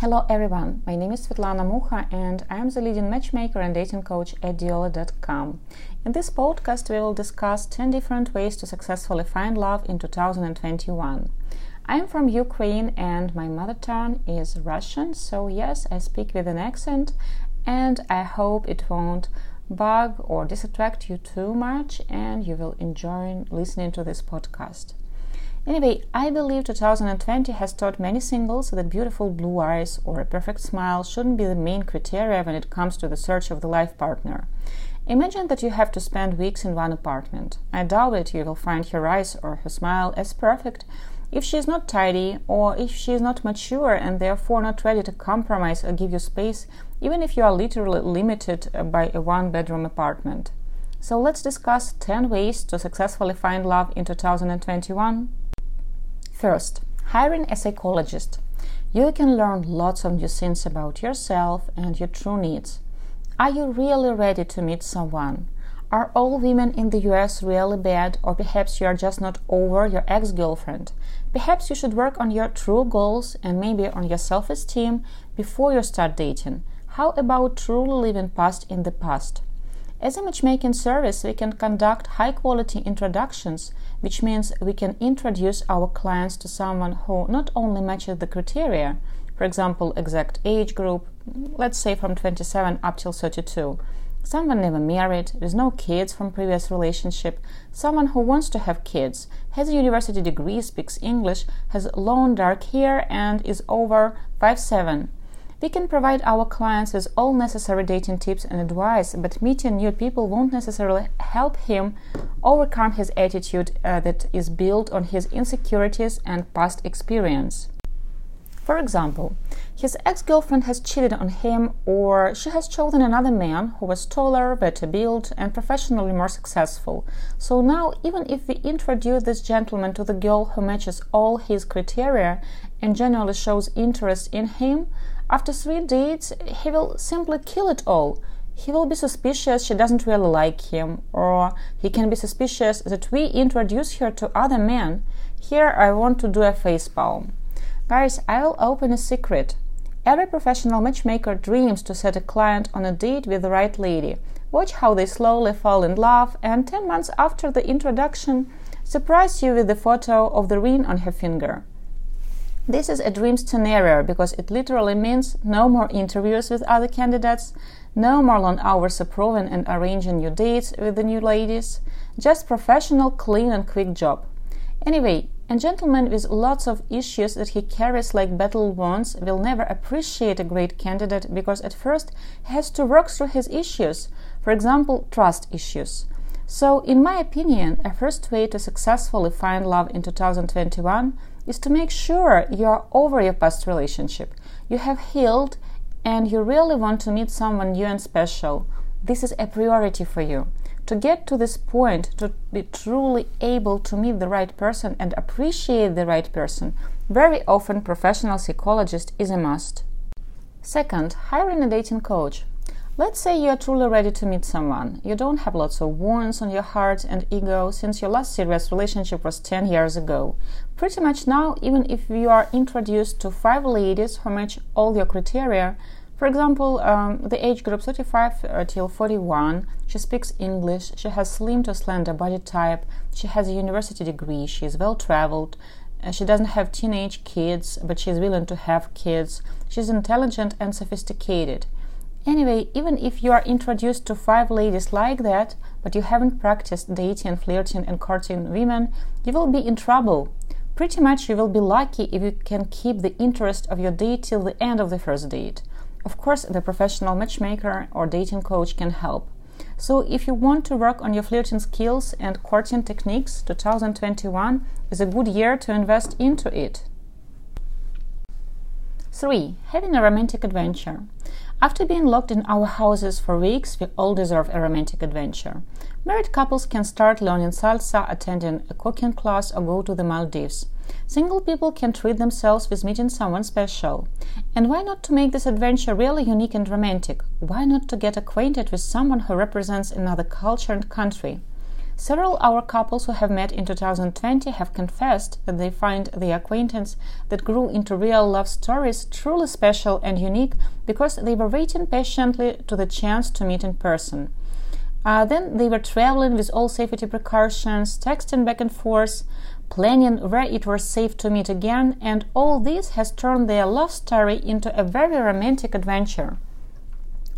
Hello everyone, my name is Svetlana Mukha and I am the leading matchmaker and dating coach at Diolla.com. In this podcast, we will discuss 10 different ways to successfully find love in 2021. I am from Ukraine and my mother tongue is Russian, so yes, I speak with an accent and I hope it won't bug or distract you too much and you will enjoy listening to this podcast. Anyway, I believe 2020 has taught many singles that beautiful blue eyes or a perfect smile shouldn't be the main criteria when it comes to the search of the life partner. Imagine that you have to spend weeks in one apartment. I doubt that you will find her eyes or her smile as perfect if she is not tidy or if she is not mature and therefore not ready to compromise or give you space, even if you are literally limited uh, by a one bedroom apartment. So let's discuss 10 ways to successfully find love in 2021. First, hiring a psychologist. You can learn lots of new things about yourself and your true needs. Are you really ready to meet someone? Are all women in the US really bad, or perhaps you are just not over your ex girlfriend? Perhaps you should work on your true goals and maybe on your self esteem before you start dating. How about truly living past in the past? As a matchmaking service, we can conduct high quality introductions, which means we can introduce our clients to someone who not only matches the criteria, for example, exact age group, let's say from 27 up till 32, someone never married, with no kids from previous relationship, someone who wants to have kids, has a university degree, speaks English, has long dark hair and is over 5'7 we can provide our clients with all necessary dating tips and advice, but meeting new people won't necessarily help him overcome his attitude uh, that is built on his insecurities and past experience. For example, his ex girlfriend has cheated on him, or she has chosen another man who was taller, better built, and professionally more successful. So now, even if we introduce this gentleman to the girl who matches all his criteria and generally shows interest in him, after three dates, he will simply kill it all. He will be suspicious she doesn't really like him, or he can be suspicious that we introduce her to other men. Here I want to do a face palm. Guys, I will open a secret. Every professional matchmaker dreams to set a client on a date with the right lady. Watch how they slowly fall in love, and 10 months after the introduction, surprise you with the photo of the ring on her finger. This is a dream scenario because it literally means no more interviews with other candidates, no more long hours approving and arranging new dates with the new ladies, just professional, clean, and quick job. Anyway, a gentleman with lots of issues that he carries like battle wounds will never appreciate a great candidate because at first he has to work through his issues, for example, trust issues. So, in my opinion, a first way to successfully find love in 2021 is to make sure you are over your past relationship. You have healed and you really want to meet someone new and special. This is a priority for you. To get to this point, to be truly able to meet the right person and appreciate the right person, very often professional psychologist is a must. Second, hiring a dating coach. Let's say you are truly ready to meet someone. You don't have lots of wounds on your heart and ego since your last serious relationship was 10 years ago. Pretty much now, even if you are introduced to five ladies who match all your criteria, for example, um, the age group 35 till 41, she speaks English, she has slim to slender body type, she has a university degree, she is well traveled, uh, she doesn't have teenage kids, but she is willing to have kids, she's intelligent and sophisticated. Anyway, even if you are introduced to five ladies like that, but you haven't practiced dating, flirting, and courting women, you will be in trouble. Pretty much you will be lucky if you can keep the interest of your date till the end of the first date. Of course, the professional matchmaker or dating coach can help. So, if you want to work on your flirting skills and courting techniques, 2021 is a good year to invest into it. 3. Having a romantic adventure. After being locked in our houses for weeks, we all deserve a romantic adventure. Married couples can start learning salsa, attending a cooking class, or go to the Maldives. Single people can treat themselves with meeting someone special. And why not to make this adventure really unique and romantic? Why not to get acquainted with someone who represents another culture and country? Several our couples who have met in 2020 have confessed that they find the acquaintance that grew into real love stories truly special and unique because they were waiting patiently to the chance to meet in person. Uh, then they were traveling with all safety precautions, texting back and forth, planning where it was safe to meet again, and all this has turned their love story into a very romantic adventure.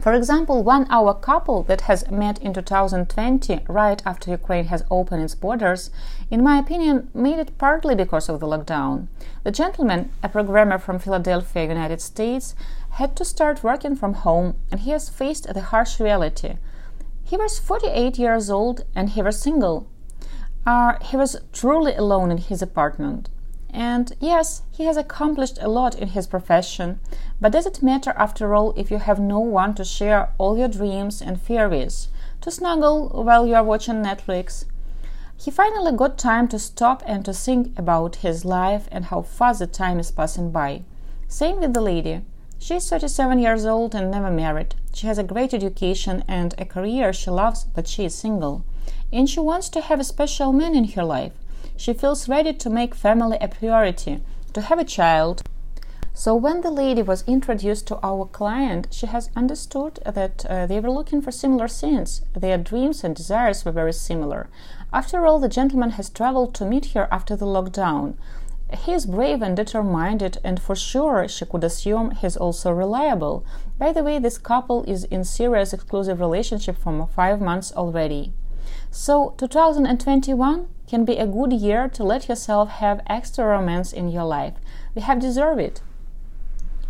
For example, one our couple that has met in 2020, right after Ukraine has opened its borders, in my opinion, made it partly because of the lockdown. The gentleman, a programmer from Philadelphia, United States, had to start working from home, and he has faced the harsh reality. He was 48 years old and he was single. Uh, he was truly alone in his apartment. And yes, he has accomplished a lot in his profession, but does it matter after all if you have no one to share all your dreams and fears to snuggle while you are watching Netflix? He finally got time to stop and to think about his life and how fast the time is passing by. Same with the lady. She is 37 years old and never married. She has a great education and a career she loves, but she is single. And she wants to have a special man in her life she feels ready to make family a priority, to have a child. So, when the lady was introduced to our client, she has understood that uh, they were looking for similar things. Their dreams and desires were very similar. After all, the gentleman has traveled to meet her after the lockdown. He is brave and determined, and for sure she could assume he's also reliable. By the way, this couple is in serious exclusive relationship for five months already. So 2021 can be a good year to let yourself have extra romance in your life. We have deserved it.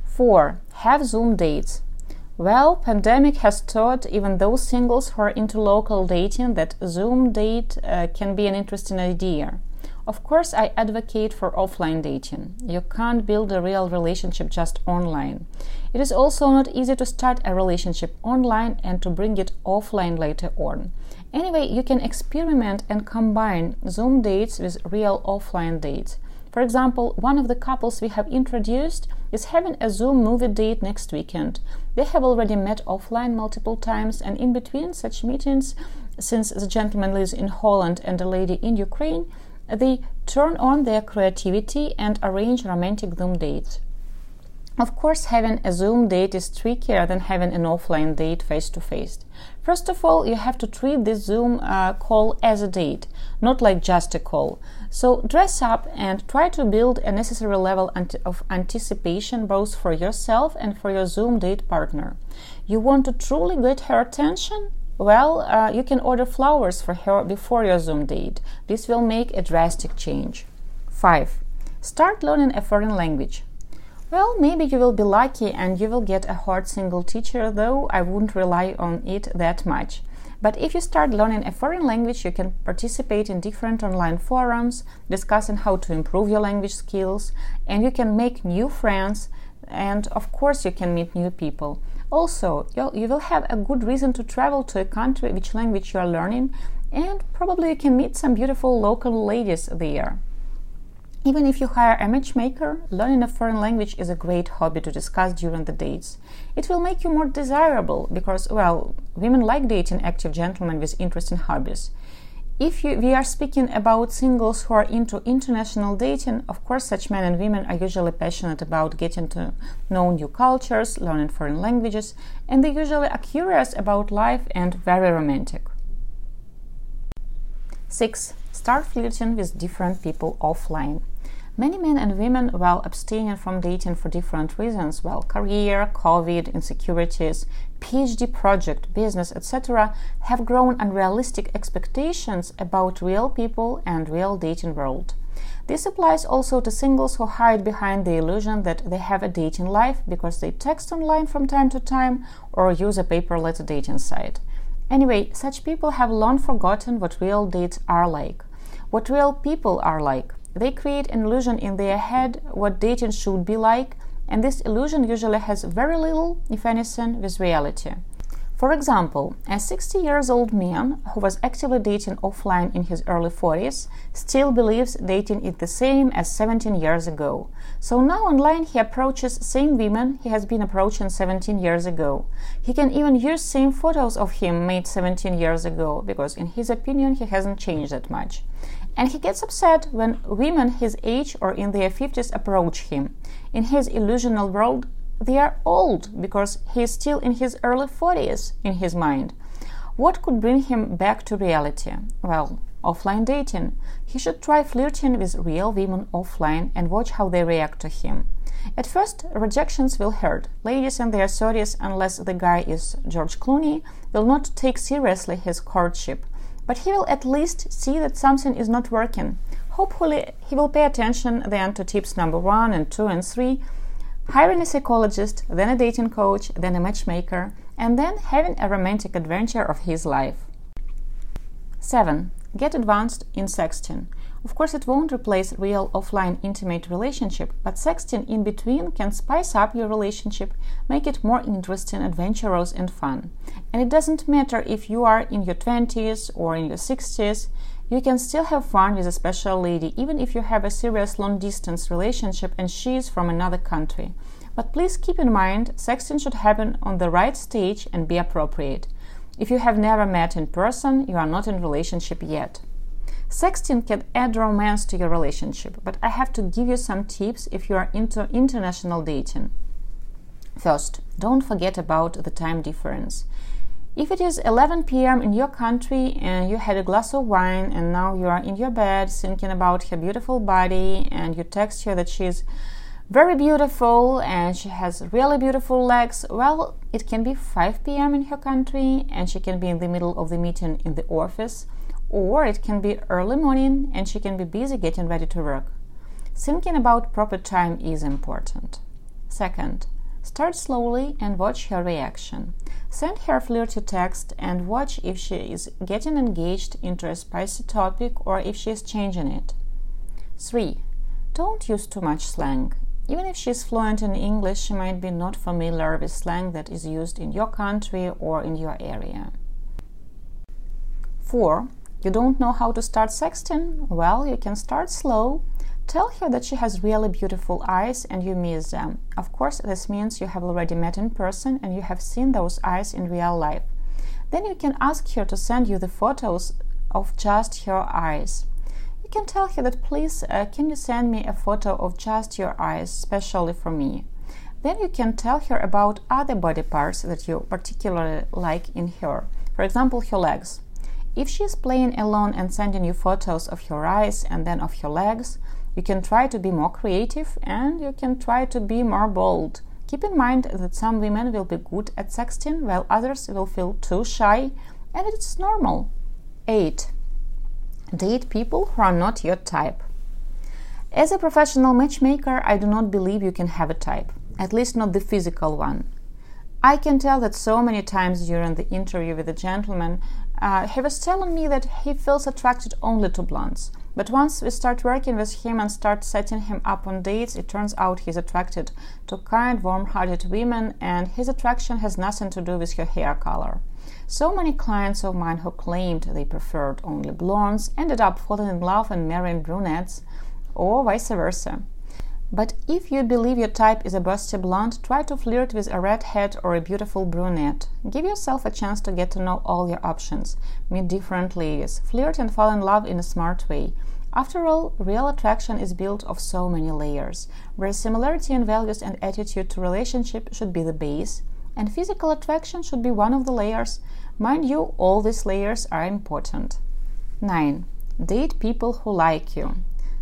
4. Have Zoom dates. Well, pandemic has taught even those singles who are into local dating that Zoom date uh, can be an interesting idea. Of course, I advocate for offline dating. You can't build a real relationship just online. It is also not easy to start a relationship online and to bring it offline later on. Anyway, you can experiment and combine Zoom dates with real offline dates. For example, one of the couples we have introduced is having a Zoom movie date next weekend. They have already met offline multiple times, and in between such meetings, since the gentleman lives in Holland and the lady in Ukraine, they turn on their creativity and arrange romantic Zoom dates. Of course, having a Zoom date is trickier than having an offline date face to face. First of all, you have to treat this Zoom uh, call as a date, not like just a call. So dress up and try to build a necessary level of anticipation both for yourself and for your Zoom date partner. You want to truly get her attention? Well, uh, you can order flowers for her before your Zoom date. This will make a drastic change. 5. Start learning a foreign language. Well, maybe you will be lucky and you will get a hard single teacher, though I wouldn't rely on it that much. But if you start learning a foreign language, you can participate in different online forums, discussing how to improve your language skills, and you can make new friends, and of course, you can meet new people. Also, you will have a good reason to travel to a country which language you are learning, and probably you can meet some beautiful local ladies there. Even if you hire a matchmaker, learning a foreign language is a great hobby to discuss during the dates. It will make you more desirable because, well, women like dating active gentlemen with interesting hobbies. If you, we are speaking about singles who are into international dating, of course, such men and women are usually passionate about getting to know new cultures, learning foreign languages, and they usually are curious about life and very romantic. 6. Start flirting with different people offline. Many men and women, while abstaining from dating for different reasons, well, career, COVID, insecurities, PhD project, business, etc., have grown unrealistic expectations about real people and real dating world. This applies also to singles who hide behind the illusion that they have a dating life because they text online from time to time or use a pay-per-letter dating site. Anyway, such people have long forgotten what real dates are like, what real people are like. They create an illusion in their head what dating should be like, and this illusion usually has very little, if anything, with reality. For example, a 60 years old man who was actively dating offline in his early 40s still believes dating is the same as 17 years ago. So now online he approaches same women he has been approaching 17 years ago. He can even use same photos of him made 17 years ago because in his opinion he hasn't changed that much. And he gets upset when women his age or in their 50s approach him. In his illusional world, they are old because he is still in his early 40s in his mind. What could bring him back to reality? Well, offline dating. He should try flirting with real women offline and watch how they react to him. At first, rejections will hurt. Ladies in their 30s, unless the guy is George Clooney, will not take seriously his courtship. But he will at least see that something is not working. Hopefully, he will pay attention then to tips number one and two and three hiring a psychologist, then a dating coach, then a matchmaker, and then having a romantic adventure of his life. 7. Get advanced in sexting. Of course, it won't replace real offline intimate relationship, but sexting in between can spice up your relationship, make it more interesting, adventurous, and fun. And it doesn't matter if you are in your 20s or in your 60s, you can still have fun with a special lady, even if you have a serious long distance relationship and she is from another country. But please keep in mind, sexting should happen on the right stage and be appropriate. If you have never met in person, you are not in relationship yet. Sexting can add romance to your relationship, but I have to give you some tips if you are into international dating. First, don't forget about the time difference. If it is 11 p.m. in your country and you had a glass of wine and now you are in your bed thinking about her beautiful body and you text her that she's very beautiful and she has really beautiful legs, well, it can be 5 p.m. in her country and she can be in the middle of the meeting in the office, or it can be early morning and she can be busy getting ready to work. Thinking about proper time is important. Second, Start slowly and watch her reaction. Send her flirty text and watch if she is getting engaged into a spicy topic or if she is changing it. 3. Don't use too much slang. Even if she is fluent in English, she might be not familiar with slang that is used in your country or in your area. 4. You don't know how to start sexting? Well, you can start slow Tell her that she has really beautiful eyes and you miss them. Of course, this means you have already met in person and you have seen those eyes in real life. Then you can ask her to send you the photos of just her eyes. You can tell her that please uh, can you send me a photo of just your eyes, especially for me. Then you can tell her about other body parts that you particularly like in her. For example, her legs. If she is playing alone and sending you photos of her eyes and then of her legs, you can try to be more creative and you can try to be more bold. Keep in mind that some women will be good at sexting while others will feel too shy, and it's normal. 8. Date people who are not your type. As a professional matchmaker, I do not believe you can have a type, at least not the physical one. I can tell that so many times during the interview with a gentleman, uh, he was telling me that he feels attracted only to blondes. But once we start working with him and start setting him up on dates, it turns out he's attracted to kind, warm hearted women, and his attraction has nothing to do with her hair color. So many clients of mine who claimed they preferred only blondes ended up falling in love and marrying brunettes, or vice versa. But if you believe your type is a busty blonde, try to flirt with a redhead or a beautiful brunette. Give yourself a chance to get to know all your options, meet different ladies, flirt and fall in love in a smart way. After all, real attraction is built of so many layers, where similarity in values and attitude to relationship should be the base, and physical attraction should be one of the layers. Mind you, all these layers are important. 9. Date people who like you.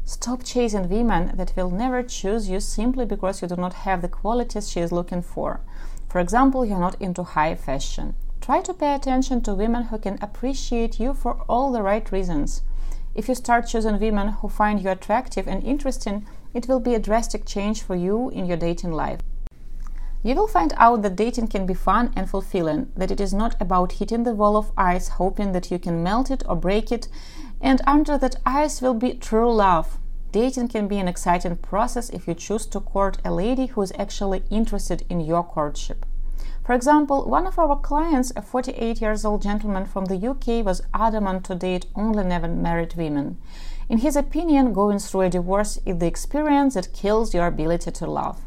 Stop chasing women that will never choose you simply because you do not have the qualities she is looking for. For example, you're not into high fashion. Try to pay attention to women who can appreciate you for all the right reasons. If you start choosing women who find you attractive and interesting, it will be a drastic change for you in your dating life. You will find out that dating can be fun and fulfilling, that it is not about hitting the wall of ice hoping that you can melt it or break it, and under that ice will be true love. Dating can be an exciting process if you choose to court a lady who is actually interested in your courtship. For example, one of our clients, a 48 years old gentleman from the UK, was adamant to date only never married women. In his opinion, going through a divorce is the experience that kills your ability to love.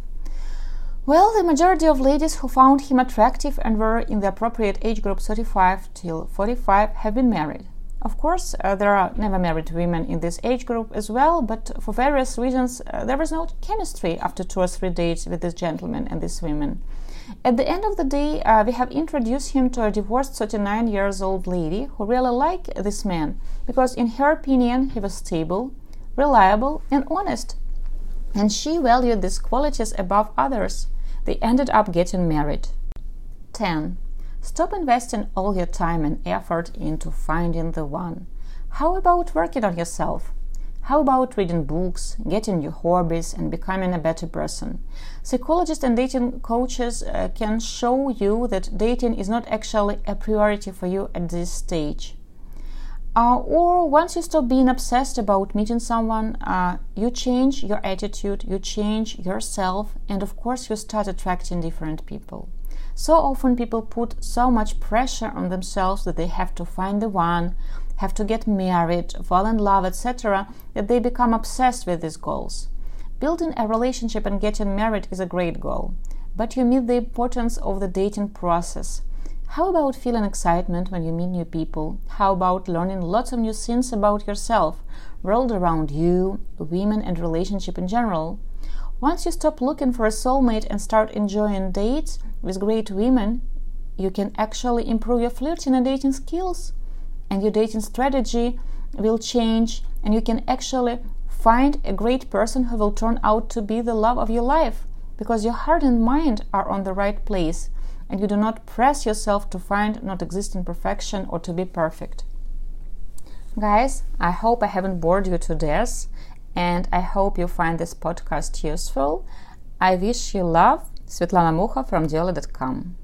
Well, the majority of ladies who found him attractive and were in the appropriate age group 35 till 45 have been married. Of course, uh, there are never married women in this age group as well, but for various reasons, uh, there was no chemistry after two or three dates with this gentleman and these women. At the end of the day, uh, we have introduced him to a divorced 39 years old lady who really liked this man because, in her opinion, he was stable, reliable, and honest. And she valued these qualities above others. They ended up getting married. 10. Stop investing all your time and effort into finding the one. How about working on yourself? How about reading books, getting new hobbies, and becoming a better person? Psychologists and dating coaches uh, can show you that dating is not actually a priority for you at this stage. Uh, or once you stop being obsessed about meeting someone, uh, you change your attitude, you change yourself, and of course, you start attracting different people. So often, people put so much pressure on themselves that they have to find the one, have to get married, fall in love, etc., that they become obsessed with these goals. Building a relationship and getting married is a great goal, but you miss the importance of the dating process. How about feeling excitement when you meet new people? How about learning lots of new things about yourself, world around you, women and relationship in general? Once you stop looking for a soulmate and start enjoying dates with great women, you can actually improve your flirting and dating skills and your dating strategy will change and you can actually find a great person who will turn out to be the love of your life because your heart and mind are on the right place and you do not press yourself to find not existing perfection or to be perfect. Guys, I hope I haven't bored you to death and I hope you find this podcast useful. I wish you love. Svetlana Mukha from Diolla.com.